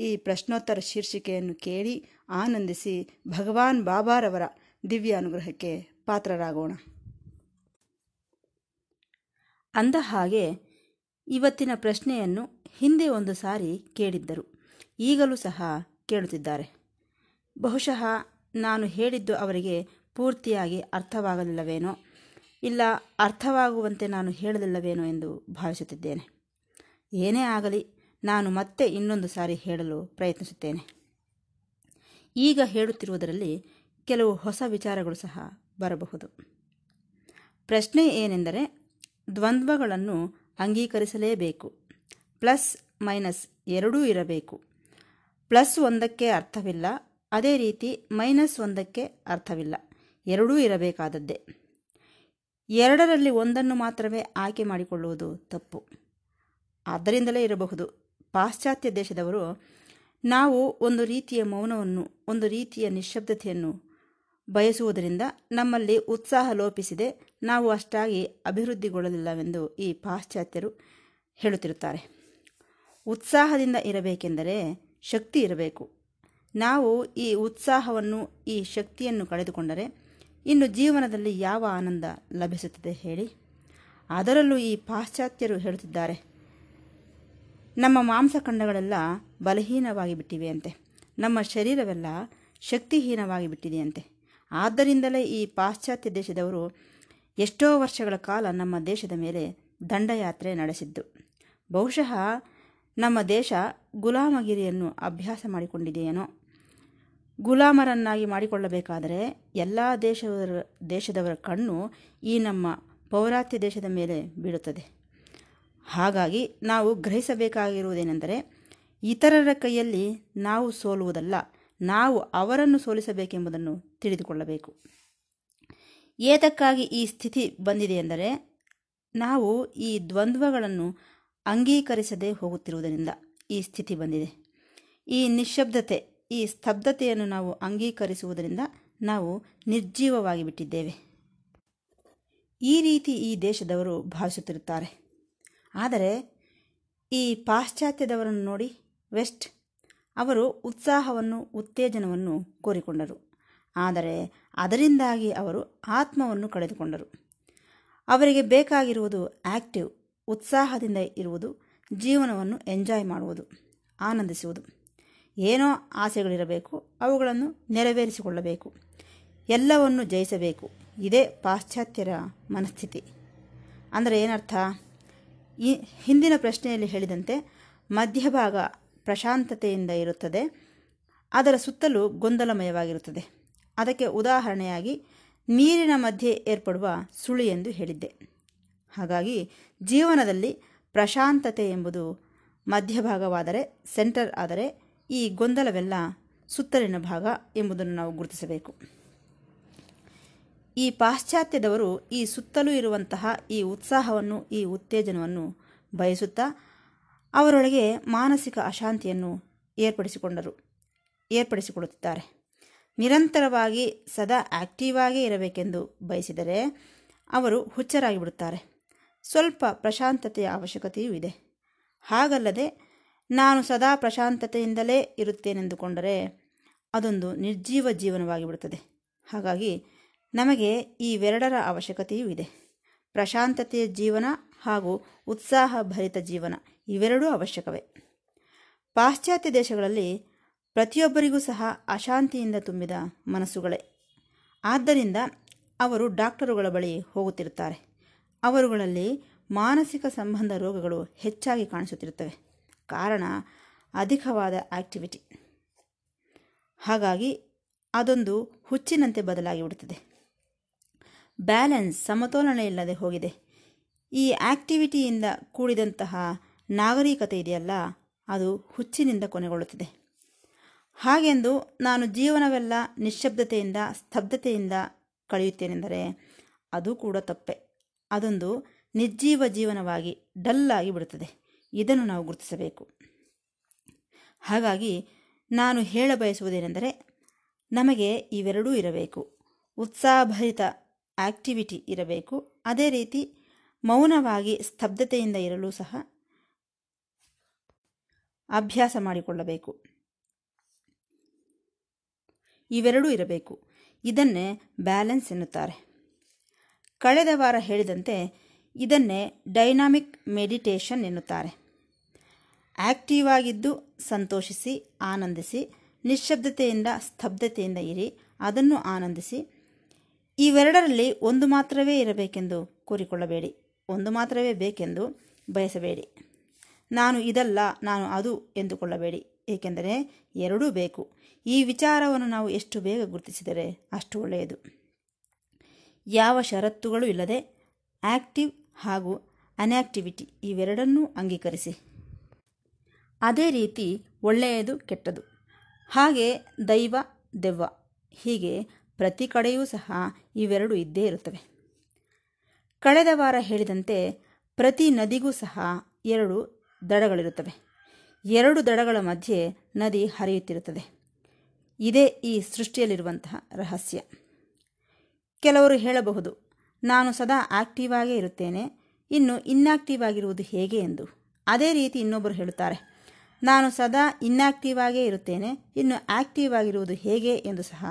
ಈ ಪ್ರಶ್ನೋತ್ತರ ಶೀರ್ಷಿಕೆಯನ್ನು ಕೇಳಿ ಆನಂದಿಸಿ ಭಗವಾನ್ ಬಾಬಾರವರ ದಿವ್ಯ ಅನುಗ್ರಹಕ್ಕೆ ಪಾತ್ರರಾಗೋಣ. ಅಂದ ಹಾಗೆ ಇವತ್ತಿನ ಪ್ರಶ್ನೆಯನ್ನು ಹಿಂದೆ ಒಂದು ಸಾರಿ ಕೇಳಿದ್ದರು. ಈಗಲೂ ಸಹ ಕೇಳುತ್ತಿದ್ದಾರೆ. ಬಹುಶಃ ನಾನು ಹೇಳಿದ್ದು ಅವರಿಗೆ ಪೂರ್ತಿಯಾಗಿ ಅರ್ಥವಾಗಲಿಲ್ಲವೇನೋ, ಇಲ್ಲ ಅರ್ಥವಾಗುವಂತೆ ನಾನು ಹೇಳಲಿಲ್ಲವೇನೋ ಎಂದು ಭಾವಿಸುತ್ತಿದ್ದೇನೆ. ಏನೇ ಆಗಲಿ ನಾನು ಮತ್ತೆ ಇನ್ನೊಂದು ಸಾರಿ ಹೇಳಲು ಪ್ರಯತ್ನಿಸುತ್ತೇನೆ. ಈಗ ಹೇಳುತ್ತಿರುವುದರಲ್ಲಿ ಕೆಲವು ಹೊಸ ವಿಚಾರಗಳು ಸಹ ಬರಬಹುದು. ಪ್ರಶ್ನೆ ಏನೆಂದರೆ, ದ್ವಂದ್ವಗಳನ್ನು ಅಂಗೀಕರಿಸಲೇಬೇಕು. ಪ್ಲಸ್ ಮೈನಸ್ ಎರಡೂ ಇರಬೇಕು. ಪ್ಲಸ್ ಒಂದಕ್ಕೆ ಅರ್ಥವಿಲ್ಲ, ಅದೇ ರೀತಿ ಮೈನಸ್ ಒಂದಕ್ಕೆ ಅರ್ಥವಿಲ್ಲ, ಎರಡೂ ಇರಬೇಕಾದದ್ದೇ. ಎರಡರಲ್ಲಿ ಒಂದನ್ನು ಮಾತ್ರವೇ ಆಯ್ಕೆ ಮಾಡಿಕೊಳ್ಳುವುದು ತಪ್ಪು. ಆದ್ದರಿಂದಲೇ ಇರಬಹುದು. ಪಾಶ್ಚಾತ್ಯ ದೇಶದವರು ನಾವು ಒಂದು ರೀತಿಯ ಮೌನವನ್ನು, ಒಂದು ರೀತಿಯ ನಿಶ್ಶಬ್ದತೆಯನ್ನು ಬಯಸುವುದರಿಂದ ನಮ್ಮಲ್ಲಿ ಉತ್ಸಾಹ ಲೋಪಿಸಿದೆ ನಾವು ಅಷ್ಟಾಗಿ ಅಭಿವೃದ್ಧಿಗೊಳ್ಳಲಿಲ್ಲವೆಂದು ಈ ಪಾಶ್ಚಾತ್ಯರು ಹೇಳುತ್ತಿರುತ್ತಾರೆ. ಉತ್ಸಾಹದಿಂದ ಇರಬೇಕೆಂದರೆ ಶಕ್ತಿ ಇರಬೇಕು. ನಾವು ಈ ಉತ್ಸಾಹವನ್ನು, ಈ ಶಕ್ತಿಯನ್ನು ಕಳೆದುಕೊಂಡರೆ ಇನ್ನು ಜೀವನದಲ್ಲಿ ಯಾವ ಆನಂದ ಲಭಿಸುತ್ತದೆ ಹೇಳಿ. ಅದರಲ್ಲೂ ಈ ಪಾಶ್ಚಾತ್ಯರು ಹೇಳುತ್ತಿದ್ದಾರೆ. ನಮ್ಮ ಮಾಂಸಖಂಡಗಳೆಲ್ಲ ಬಲಹೀನವಾಗಿ ಬಿಟ್ಟಿವೆಯಂತೆ. ನಮ್ಮ ಶರೀರವೆಲ್ಲ ಶಕ್ತಿಹೀನವಾಗಿ ಬಿಟ್ಟಿದೆಯಂತೆ ಆದ್ದರಿಂದಲೇ ಈ ಪಾಶ್ಚಾತ್ಯ ದೇಶದವರು ಎಷ್ಟೋ ವರ್ಷಗಳ ಕಾಲ ನಮ್ಮ ದೇಶದ ಮೇಲೆ ದಂಡಯಾತ್ರೆ ನಡೆಸಿದ್ದು. ಬಹುಶಃ ನಮ್ಮ ದೇಶ ಗುಲಾಮಗಿರಿಯನ್ನು ಅಭ್ಯಾಸ ಮಾಡಿಕೊಂಡಿದೆಯೇನೋ. ಗುಲಾಮರನ್ನಾಗಿ ಮಾಡಿಕೊಳ್ಳಬೇಕಾದರೆ ಎಲ್ಲ ದೇಶವರ ದೇಶದವರ ಕಣ್ಣು ಈ ನಮ್ಮ ಪೌರಾತ್ಯ ದೇಶದ ಮೇಲೆ ಬೀಳುತ್ತದೆ. ಹಾಗಾಗಿ ನಾವು ಗ್ರಹಿಸಬೇಕಾಗಿರುವುದೇನೆಂದರೆ, ಇತರರ ಕೈಯಲ್ಲಿ ನಾವು ಸೋಲುವುದಲ್ಲ, ನಾವು ಅವರನ್ನು ಸೋಲಿಸಬೇಕೆಂಬುದನ್ನು ತಿಳಿದುಕೊಳ್ಳಬೇಕು. ಏತಕ್ಕಾಗಿ ಈ ಸ್ಥಿತಿ ಬಂದಿದೆ ಎಂದರೆ, ನಾವು ಈ ದ್ವಂದ್ವಗಳನ್ನು ಅಂಗೀಕರಿಸದೆ ಹೋಗುತ್ತಿರುವುದರಿಂದ ಈ ಸ್ಥಿತಿ ಬಂದಿದೆ. ಈ ನಿಶ್ಶಬ್ದತೆ, ಈ ಸ್ತಬ್ಧತೆಯನ್ನು ನಾವು ಅಂಗೀಕರಿಸುವುದರಿಂದ ನಾವು ನಿರ್ಜೀವವಾಗಿ ಬಿಟ್ಟಿದ್ದೇವೆ ಈ ರೀತಿ ಈ ದೇಶದವರು ಭಾವಿಸುತ್ತಿರುತ್ತಾರೆ. ಆದರೆ ಈ ಪಾಶ್ಚಾತ್ಯದವರನ್ನು ನೋಡಿ ವೆಸ್ಟ್ ಅವರು ಉತ್ಸಾಹವನ್ನು, ಉತ್ತೇಜನವನ್ನು ಕೋರಿಕೊಂಡರು. ಆದರೆ ಅದರಿಂದಾಗಿ ಅವರು ಆತ್ಮವನ್ನು ಕಳೆದುಕೊಂಡರು. ಅವರಿಗೆ ಬೇಕಾಗಿರುವುದು ಆಕ್ಟಿವ್, ಉತ್ಸಾಹದಿಂದ ಇರುವುದು, ಜೀವನವನ್ನು ಎಂಜಾಯ್ ಮಾಡುವುದು, ಆನಂದಿಸುವುದು. ಏನೋ ಆಸೆಗಳಿರಬೇಕು, ಅವುಗಳನ್ನು ನೆರವೇರಿಸಿಕೊಳ್ಳಬೇಕು, ಎಲ್ಲವನ್ನು ಜಯಿಸಬೇಕು. ಇದೇ ಪಾಶ್ಚಾತ್ಯರ ಮನಸ್ಥಿತಿ. ಅಂದರೆ ಏನರ್ಥ? ಈ ಹಿಂದಿನ ಪ್ರಶ್ನೆಯಲ್ಲಿ ಹೇಳಿದಂತೆ ಮಧ್ಯಭಾಗ ಪ್ರಶಾಂತತೆಯಿಂದ ಇರುತ್ತದೆ. ಅದರ ಸುತ್ತಲೂ ಗೊಂದಲಮಯವಾಗಿರುತ್ತದೆ. ಅದಕ್ಕೆ ಉದಾಹರಣೆಯಾಗಿ ನೀರಿನ ಮಧ್ಯೆ ಏರ್ಪಡುವ ಸುಳಿ ಎಂದು ಹೇಳಿದ್ದೆ. ಹಾಗಾಗಿ ಜೀವನದಲ್ಲಿ ಪ್ರಶಾಂತತೆ ಎಂಬುದು ಮಧ್ಯಭಾಗವಾದರೆ ಸೆಂಟರ್ ಆದರೆ ಈ ಗೊಂದಲವೆಲ್ಲ ಸುತ್ತಲಿನ ಭಾಗ ಎಂಬುದನ್ನು ನಾವು ಗುರುತಿಸಬೇಕು. ಈ ಪಾಶ್ಚಾತ್ಯದವರು ಈ ಸುತ್ತಲೂ ಇರುವಂತಹ ಈ ಉತ್ಸಾಹವನ್ನು, ಈ ಉತ್ತೇಜನವನ್ನು ಬಯಸುತ್ತಾ ಅವರೊಳಗೆ ಮಾನಸಿಕ ಅಶಾಂತಿಯನ್ನು ಏರ್ಪಡಿಸಿಕೊಂಡರು ಏರ್ಪಡಿಸಿಕೊಳ್ಳುತ್ತಿದ್ದಾರೆ ನಿರಂತರವಾಗಿ ಸದಾ ಆಕ್ಟಿವ್ ಆಗಿ ಇರಬೇಕೆಂದು ಬಯಸಿದರೆ ಅವರು ಹುಚ್ಚರಾಗಿ ಬಿಡುತ್ತಾರೆ ಸ್ವಲ್ಪ ಪ್ರಶಾಂತತೆಯ ಅವಶ್ಯಕತೆಯೂ ಇದೆ. ಹಾಗಲ್ಲದೆ ನಾನು ಸದಾ ಪ್ರಶಾಂತತೆಯಿಂದಲೇ ಇರುತ್ತೇನೆಂದುಕೊಂಡರೆ ಅದೊಂದು ನಿರ್ಜೀವ ಜೀವನವಾಗಿಬಿಡುತ್ತದೆ. ಹಾಗಾಗಿ ನಮಗೆ ಇವೆರಡರ ಅವಶ್ಯಕತೆಯೂ ಇದೆ. ಪ್ರಶಾಂತತೆಯ ಜೀವನ ಹಾಗೂ ಉತ್ಸಾಹ ಭರಿತ ಜೀವನ ಇವೆರಡೂ ಅವಶ್ಯಕವೇ. ಪಾಶ್ಚಾತ್ಯ ದೇಶಗಳಲ್ಲಿ ಪ್ರತಿಯೊಬ್ಬರಿಗೂ ಸಹ ಅಶಾಂತಿಯಿಂದ ತುಂಬಿದ ಮನಸ್ಸುಗಳೇ. ಆದ್ದರಿಂದ ಅವರು ಡಾಕ್ಟರುಗಳ ಬಳಿ ಹೋಗುತ್ತಿರುತ್ತಾರೆ. ಅವರುಗಳಲ್ಲಿ ಮಾನಸಿಕ ಸಂಬಂಧ ರೋಗಗಳು ಹೆಚ್ಚಾಗಿ ಕಾಣಿಸುತ್ತಿರುತ್ತವೆ. ಕಾರಣ ಅಧಿಕವಾದ ಆಕ್ಟಿವಿಟಿ. ಹಾಗಾಗಿ ಅದೊಂದು ಹುಚ್ಚಿನಂತೆ ಬದಲಾಗಿ ಬಿಡುತ್ತದೆ. ಬ್ಯಾಲೆನ್ಸ್ ಸಮತೋಲನ ಇಲ್ಲದೆ ಹೋಗಿದೆ. ಈ ಆ್ಯಕ್ಟಿವಿಟಿಯಿಂದ ಕೂಡಿದಂತಹ ನಾಗರಿಕತೆ ಇದೆಯಲ್ಲ, ಅದು ಹುಚ್ಚಿನಿಂದ ಕೊನೆಗೊಳ್ಳುತ್ತದೆ. ಹಾಗೆಂದು ನಾನು ಜೀವನವೆಲ್ಲ ನಿಶ್ಶಬ್ದತೆಯಿಂದ, ಸ್ತಬ್ಧತೆಯಿಂದ ಕಳೆಯುತ್ತೇನೆಂದರೆ, ಅದು ಕೂಡ ತಪ್ಪೆ. ಅದೊಂದು ನಿರ್ಜೀವ ಜೀವನವಾಗಿ ಡಲ್ಲಾಗಿ ಬಿಡುತ್ತದೆ. ಇದನ್ನು ನಾವು ಗುರುತಿಸಬೇಕು. ಹಾಗಾಗಿ ನಾನು ಹೇಳ ಬಯಸುವುದೇನೆಂದರೆ ನಮಗೆ ಇವೆರಡೂ ಇರಬೇಕು. ಉತ್ಸಾಹಭರಿತ ಆಕ್ಟಿವಿಟಿ ಇರಬೇಕು. ಅದೇ ರೀತಿ ಮೌನವಾಗಿ ಸ್ತಬ್ಧತೆಯಿಂದ ಇರಲು ಸಹ ಅಭ್ಯಾಸ ಮಾಡಿಕೊಳ್ಳಬೇಕು. ಇವೆರಡೂ ಇರಬೇಕು. ಇದನ್ನೇ ಬ್ಯಾಲೆನ್ಸ್ ಎನ್ನುತ್ತಾರೆ. ಕಳೆದ ವಾರ ಹೇಳಿದಂತೆ ಇದನ್ನೇ ಡೈನಾಮಿಕ್ ಮೆಡಿಟೇಷನ್ ಎನ್ನುತ್ತಾರೆ. ಆಕ್ಟಿವ್ ಆಗಿದ್ದು ಸಂತೋಷಿಸಿ, ಆನಂದಿಸಿ, ನಿಶ್ಶಬ್ದತೆಯಿಂದ, ಸ್ತಬ್ಧತೆಯಿಂದ ಇರಿ, ಅದನ್ನು ಆನಂದಿಸಿ ಇವೆರಡರಲ್ಲಿ ಒಂದು ಮಾತ್ರವೇ ಇರಬೇಕೆಂದು ಕೋರಿಕೊಳ್ಳಬೇಡಿ. ಒಂದು ಮಾತ್ರವೇ ಬೇಕೆಂದು ಬಯಸಬೇಡಿ. ನಾನು ಇದಲ್ಲ, ನಾನು ಅದು ಎಂದುಕೊಳ್ಳಬೇಡಿ. ಏಕೆಂದರೆ ಎರಡೂ ಬೇಕು. ಈ ವಿಚಾರವನ್ನು ನಾವು ಎಷ್ಟು ಬೇಗ ಗುರುತಿಸಿದರೆ ಅಷ್ಟು ಒಳ್ಳೆಯದು. ಯಾವ ಷರತ್ತುಗಳು ಇಲ್ಲದೆ ಆಕ್ಟಿವ್ ಹಾಗೂ ಅನ್ಯಾಕ್ಟಿವಿಟಿ ಇವೆರಡನ್ನೂ ಅಂಗೀಕರಿಸಿ. ಅದೇ ರೀತಿ ಒಳ್ಳೆಯದು ಕೆಟ್ಟದು. ಹಾಗೆ ದೈವ, ದೆವ್ವ ಹೀಗೆ ಪ್ರತಿ ಕಡೆಯೂ ಸಹ ಇವೆರಡು ಇದ್ದೇ ಇರುತ್ತವೆ. ಕಳೆದ ವಾರ ಹೇಳಿದಂತೆ ಪ್ರತಿ ನದಿಗೂ ಸಹ ಎರಡು ದಡಗಳಿರುತ್ತವೆ. ಎರಡು ದಡಗಳ ಮಧ್ಯೆ ನದಿ ಹರಿಯುತ್ತಿರುತ್ತದೆ. ಇದೇ ಈ ಸೃಷ್ಟಿಯಲ್ಲಿರುವಂತಹ ರಹಸ್ಯ. ಕೆಲವರು ಹೇಳಬಹುದು, ನಾನು ಸದಾ ಆಕ್ಟಿವ್ ಆಗೇ ಇರುತ್ತೇನೆ, ಇನ್ನು ಇನ್ಆಕ್ಟಿವ್ ಆಗಿರುವುದು ಹೇಗೆ ಎಂದು. ಅದೇ ರೀತಿ ಇನ್ನೊಬ್ಬರು ಹೇಳುತ್ತಾರೆ, ನಾನು ಸದಾ ಇನ್ಆಕ್ಟಿವ್ ಆಗೇ ಇರುತ್ತೇನೆ, ಇನ್ನು ಆಕ್ಟಿವ್ ಆಗಿರುವುದು ಹೇಗೆ ಎಂದು ಸಹ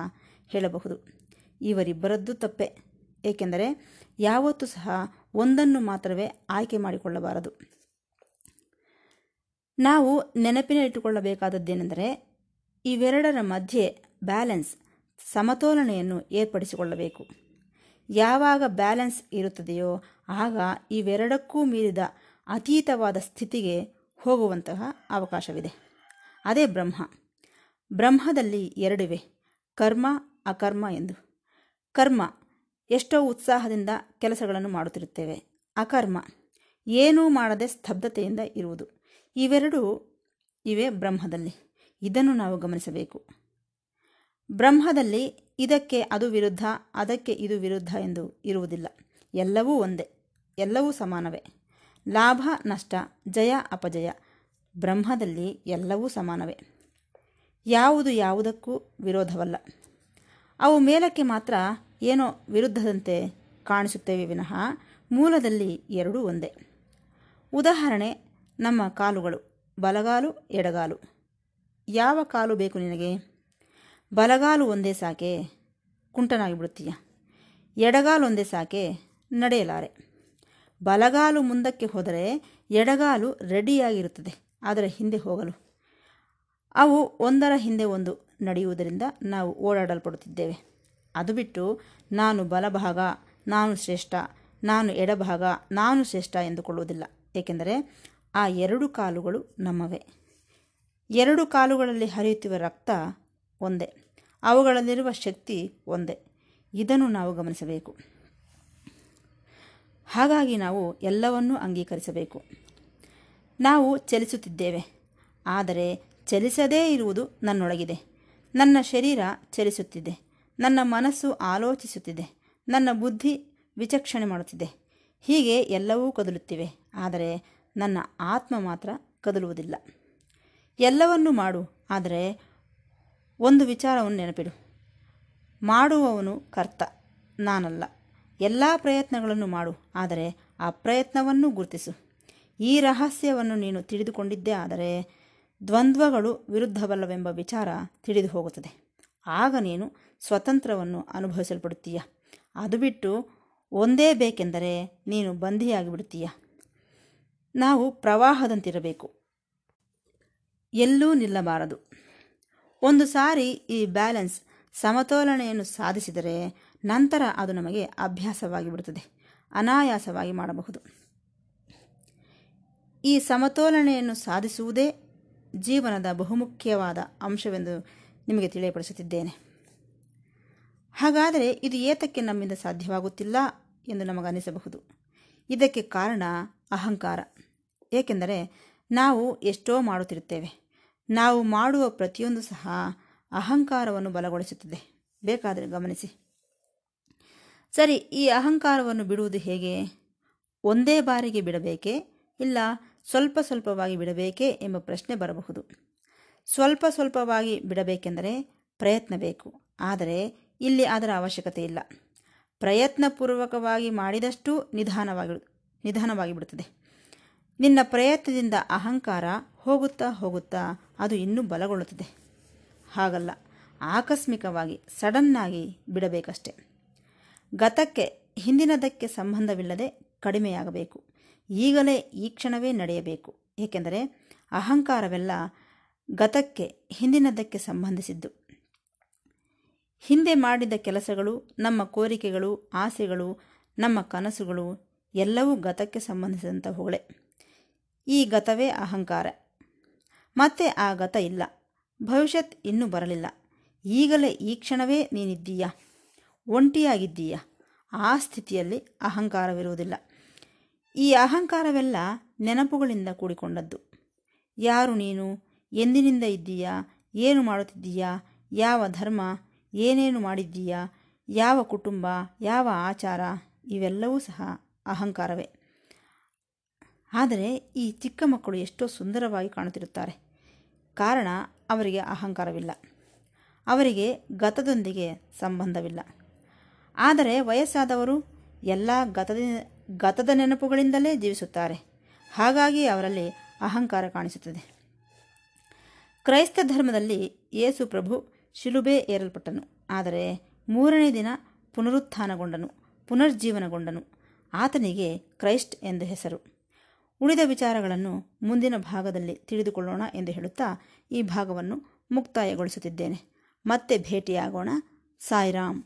ಹೇಳಬಹುದು. ಇವರಿಬ್ಬರದ್ದು ತಪ್ಪೆ. ಏಕೆಂದರೆ ಯಾವತ್ತೂ ಸಹ ಒಂದನ್ನು ಮಾತ್ರವೇ ಆಯ್ಕೆ ಮಾಡಿಕೊಳ್ಳಬಾರದು. ನಾವು ನೆನಪಿನಲ್ಲಿಟ್ಟುಕೊಳ್ಳಬೇಕಾದದ್ದೇನೆಂದರೆ ಇವೆರಡರ ಮಧ್ಯೆ ಬ್ಯಾಲೆನ್ಸ್, ಸಮತೋಲನೆಯನ್ನು ಏರ್ಪಡಿಸಿಕೊಳ್ಳಬೇಕು. ಯಾವಾಗ ಬ್ಯಾಲೆನ್ಸ್ ಇರುತ್ತದೆಯೋ ಆಗ ಇವೆರಡಕ್ಕೂ ಮೀರಿದ ಅತೀತವಾದ ಸ್ಥಿತಿಗೆ ಹೋಗುವಂತಹ ಅವಕಾಶವಿದೆ. ಅದೇ ಬ್ರಹ್ಮ. ಬ್ರಹ್ಮದಲ್ಲಿ ಎರಡಿವೆ. ಕರ್ಮ ಅಕರ್ಮ ಎಂದು. ಕರ್ಮ, ಎಷ್ಟೋ ಉತ್ಸಾಹದಿಂದ ಕೆಲಸಗಳನ್ನು ಮಾಡುತ್ತಿರುತ್ತೇವೆ. ಅಕರ್ಮ, ಏನೂ ಮಾಡದೆ ಸ್ತಬ್ಧತೆಯಿಂದ ಇರುವುದು. ಇವೆರಡೂ ಇವೆ ಬ್ರಹ್ಮದಲ್ಲಿ. ಇದನ್ನು ನಾವು ಗಮನಿಸಬೇಕು. ಬ್ರಹ್ಮದಲ್ಲಿ ಇದಕ್ಕೆ ಅದು ವಿರುದ್ಧ, ಅದಕ್ಕೆ ಇದು ವಿರುದ್ಧ ಎಂದು ಇರುವುದಿಲ್ಲ. ಎಲ್ಲವೂ ಒಂದೇ, ಎಲ್ಲವೂ ಸಮಾನವೇ. ಲಾಭ, ನಷ್ಟ, ಜಯ, ಅಪಜಯ, ಬ್ರಹ್ಮದಲ್ಲಿ ಎಲ್ಲವೂ ಸಮಾನವೇ. ಯಾವುದು ಯಾವುದಕ್ಕೂ ವಿರೋಧವಲ್ಲ. ಅವು ಮೇಲಕ್ಕೆ ಮಾತ್ರ ಏನೋ ವಿರುದ್ಧದಂತೆ ಕಾಣಿಸುತ್ತೇವೆ ವಿನಃ ಮೂಲದಲ್ಲಿ ಎರಡೂ ಒಂದೇ. ಉದಾಹರಣೆ, ನಮ್ಮ ಕಾಲುಗಳು, ಬಲಗಾಲು, ಎಡಗಾಲು. ಯಾವ ಕಾಲು ಬೇಕು ನಿನಗೆ? ಬಲಗಾಲು ಒಂದೇ ಸಾಕೆ, ಕುಂಟನಾಗಿ ಬಿಡುತ್ತೀಯ. ಎಡಗಾಲು ಒಂದೇ ಸಾಕೆ, ನಡೆಯಲಾರೆ. ಬಲಗಾಲು ಮುಂದಕ್ಕೆ ಹೋದರೆ ಎಡಗಾಲು ರೆಡಿಯಾಗಿರುತ್ತದೆ, ಆದರೆ ಹಿಂದೆ ಹೋಗಲು. ಅವು ಒಂದರ ಹಿಂದೆ ಒಂದು ನಡೆಯುವುದರಿಂದ ನಾವು ಓಡಾಡಲ್ಪಡುತ್ತಿದ್ದೇವೆ. ಅದು ಬಿಟ್ಟು ನಾನು ಬಲಭಾಗ, ನಾನು ಶ್ರೇಷ್ಠ, ನಾನು ಎಡಭಾಗ, ನಾನು ಶ್ರೇಷ್ಠ ಎಂದುಕೊಳ್ಳುವುದಿಲ್ಲ. ಏಕೆಂದರೆ ಆ ಎರಡು ಕಾಲುಗಳು ನಮ್ಮವೇ. ಎರಡು ಕಾಲುಗಳಲ್ಲಿ ಹರಿಯುತ್ತಿರುವ ರಕ್ತ ಒಂದೇ. ಅವುಗಳಲ್ಲಿರುವ ಶಕ್ತಿ ಒಂದೇ. ಇದನ್ನು ನಾವು ಗಮನಿಸಬೇಕು. ಹಾಗಾಗಿ ನಾವು ಎಲ್ಲವನ್ನೂ ಅಂಗೀಕರಿಸಬೇಕು. ನಾವು ಚಲಿಸುತ್ತಿದ್ದೇವೆ. ಆದರೆ ಚಲಿಸದೇ ಇರುವುದು ನನ್ನೊಳಗಿದೆ. ನನ್ನ ಶರೀರ ಚಲಿಸುತ್ತಿದೆ. ನನ್ನ ಮನಸ್ಸು ಆಲೋಚಿಸುತ್ತಿದೆ. ನನ್ನ ಬುದ್ಧಿ ವಿಚಕ್ಷಣೆ ಮಾಡುತ್ತಿದೆ. ಹೀಗೆ ಎಲ್ಲವೂ ಕದಲುತ್ತಿವೆ. ಆದರೆ ನನ್ನ ಆತ್ಮ ಮಾತ್ರ ಕದಲುವುದಿಲ್ಲ. ಎಲ್ಲವನ್ನೂ ಮಾಡು, ಆದರೆ ಒಂದು ವಿಚಾರವನ್ನು ನೆನಪಿಡು. ಮಾಡುವವನು ಕರ್ತ, ನಾನಲ್ಲ. ಎಲ್ಲ ಪ್ರಯತ್ನಗಳನ್ನು ಮಾಡು, ಆದರೆ ಆ ಪ್ರಯತ್ನವನ್ನು ಗುರುತಿಸು. ಈ ರಹಸ್ಯವನ್ನು ನೀನು ತಿಳಿದುಕೊಂಡಿದ್ದೇ ಆದರೆ ದ್ವಂದ್ವಗಳು ವಿರುದ್ಧವಲ್ಲವೆಂಬ ವಿಚಾರ ತಿಳಿದು ಹೋಗುತ್ತದೆ ಆಗ ನೀನು ಸ್ವತಂತ್ರವನ್ನು ಅನುಭವಿಸಲ್ಪಡುತ್ತೀಯ. ಅದು ಬಿಟ್ಟು ಒಂದೇ ಬೇಕೆಂದರೆ ನೀನು ಬಂಧಿಯಾಗಿ ಬಿಡುತ್ತೀಯ ನಾವು ಪ್ರವಾಹದಂತಿರಬೇಕು. ಎಲ್ಲೂ ನಿಲ್ಲಬಾರದು. ಒಂದು ಸಾರಿ ಈ ಬ್ಯಾಲೆನ್ಸ್ ಸಮತೋಲನೆಯನ್ನು ಸಾಧಿಸಿದರೆ ನಂತರ ಅದು ನಮಗೆ ಅಭ್ಯಾಸವಾಗಿ ಬಿಡುತ್ತದೆ ಅನಾಯಾಸವಾಗಿ ಮಾಡಬಹುದು. ಈ ಸಮತೋಲನೆಯನ್ನು ಸಾಧಿಸುವುದೇ ಜೀವನದ ಬಹುಮುಖ್ಯವಾದ ಅಂಶವೆಂದು ನಿಮಗೆ ತಿಳಿಯಪಡಿಸುತ್ತಿದ್ದೇನೆ. ಹಾಗಾದರೆ ಇದು ಏತಕ್ಕೆ ನಮ್ಮಿಂದ ಸಾಧ್ಯವಾಗುತ್ತಿಲ್ಲ ಎಂದು ನಮಗನಿಸಬಹುದು. ಇದಕ್ಕೆ ಕಾರಣ ಅಹಂಕಾರ. ಏಕೆಂದರೆ ನಾವು ಎಷ್ಟೋ ಮಾಡುತ್ತಿರುತ್ತೇವೆ. ನಾವು ಮಾಡುವ ಪ್ರತಿಯೊಂದು ಸಹ ಅಹಂಕಾರವನ್ನು ಬಲಗೊಳಿಸುತ್ತದೆ. ಬೇಕಾದರೆ ಗಮನಿಸಿ. ಸರಿ, ಈ ಅಹಂಕಾರವನ್ನು ಬಿಡುವುದು ಹೇಗೆ? ಒಂದೇ ಬಾರಿಗೆ ಬಿಡಬೇಕೇ? ಇಲ್ಲ ಸ್ವಲ್ಪ ಸ್ವಲ್ಪವಾಗಿ ಬಿಡಬೇಕೇ ಎಂಬ ಪ್ರಶ್ನೆ ಬರಬಹುದು. ಸ್ವಲ್ಪ ಸ್ವಲ್ಪವಾಗಿ ಬಿಡಬೇಕೆಂದರೆ ಪ್ರಯತ್ನ ಬೇಕು. ಆದರೆ ಇಲ್ಲಿ ಅದರ ಅವಶ್ಯಕತೆ ಇಲ್ಲ. ಪ್ರಯತ್ನಪೂರ್ವಕವಾಗಿ ಮಾಡಿದಷ್ಟು ನಿಧಾನವಾಗಿ ನಿಧಾನವಾಗಿ ಬಿಡುತ್ತದೆ ನಿನ್ನ ಪ್ರಯತ್ನದಿಂದ ಅಹಂಕಾರ ಹೋಗುತ್ತಾ ಹೋಗುತ್ತಾ ಅದು ಇನ್ನೂ ಬಲಗೊಳ್ಳುತ್ತದೆ. ಹಾಗಲ್ಲ, ಆಕಸ್ಮಿಕವಾಗಿ, ಸಡನ್ನಾಗಿ ಬಿಡಬೇಕಷ್ಟೆ. ಗತಕ್ಕೆ, ಹಿಂದಿನದಕ್ಕೆ ಸಂಬಂಧವಿಲ್ಲದೆ ಕಡಿಮೆಯಾಗಬೇಕು. ಈಗಲೇ ಈ ಕ್ಷಣವೇ ನಡೆಯಬೇಕು. ಏಕೆಂದರೆ ಅಹಂಕಾರವೆಲ್ಲ ಗತಕ್ಕೆ ಹಿಂದಿನದಕ್ಕೆ ಸಂಬಂಧಿಸಿದ್ದು. ಹಿಂದೆ ಮಾಡಿದ ಕೆಲಸಗಳು, ನಮ್ಮ ಕೋರಿಕೆಗಳು, ಆಸೆಗಳು, ನಮ್ಮ ಕನಸುಗಳು ಎಲ್ಲವೂ ಗತಕ್ಕೆ ಸಂಬಂಧಿಸಿದಂಥವುಗಳೇ ಈ ಗತವೇ ಅಹಂಕಾರ. ಮತ್ತೆ ಆ ಗತ ಇಲ್ಲ. ಭವಿಷ್ಯತ್ ಇನ್ನೂ ಬರಲಿಲ್ಲ. ಈಗಲೇ ಈ ಕ್ಷಣವೇ ನೀನಿದ್ದೀಯಾ? ಒಂಟಿಯಾಗಿದ್ದೀಯಾ? ಆ ಸ್ಥಿತಿಯಲ್ಲಿ ಅಹಂಕಾರವಿರುವುದಿಲ್ಲ. ಈ ಅಹಂಕಾರವೆಲ್ಲ ನೆನಪುಗಳಿಂದ ಕೂಡಿಕೊಂಡದ್ದು. ಯಾರು ನೀನು? ಎಂದಿನಿಂದ ಇದ್ದೀಯಾ? ಏನು ಮಾಡುತ್ತಿದ್ದೀಯಾ? ಯಾವ ಧರ್ಮ? ಏನೇನು ಮಾಡಿದ್ದೀಯಾ? ಯಾವ ಕುಟುಂಬ? ಯಾವ ಆಚಾರ? ಇವೆಲ್ಲವೂ ಸಹ ಅಹಂಕಾರವೇ. ಆದರೆ ಈ ಚಿಕ್ಕ ಮಕ್ಕಳು ಎಷ್ಟೋ ಸುಂದರವಾಗಿ ಕಾಣುತ್ತಿರುತ್ತಾರೆ. ಕಾರಣ ಅವರಿಗೆ ಅಹಂಕಾರವಿಲ್ಲ. ಅವರಿಗೆ ಗತದೊಂದಿಗೆ ಸಂಬಂಧವಿಲ್ಲ. ಆದರೆ ವಯಸ್ಸಾದವರು ಎಲ್ಲ ಗತದ ಗತದ ನೆನಪುಗಳಿಂದಲೇ ಜೀವಿಸುತ್ತಾರೆ. ಹಾಗಾಗಿ ಅವರಲ್ಲಿ ಅಹಂಕಾರ ಕಾಣಿಸುತ್ತದೆ. ಕ್ರೈಸ್ತ ಧರ್ಮದಲ್ಲಿ ಯೇಸು ಪ್ರಭು ಶಿಲುಬೆ ಏರಲ್ಪಟ್ಟನು. ಆದರೆ ಮೂರನೇ ದಿನ ಪುನರುತ್ಥಾನಗೊಂಡನು, ಪುನರ್ಜೀವನಗೊಂಡನು. ಆತನಿಗೆ ಕ್ರೈಸ್ಟ್ ಎಂದು ಹೆಸರು. ಉಳಿದ ವಿಚಾರಗಳನ್ನು ಮುಂದಿನ ಭಾಗದಲ್ಲಿ ತಿಳಿದುಕೊಳ್ಳೋಣ ಎಂದು ಹೇಳುತ್ತಾ ಈ ಭಾಗವನ್ನು ಮುಕ್ತಾಯಗೊಳಿಸುತ್ತಿದ್ದೇನೆ. ಮತ್ತೆ ಭೇಟಿಯಾಗೋಣ. ಸಾಯಿರಾಮ್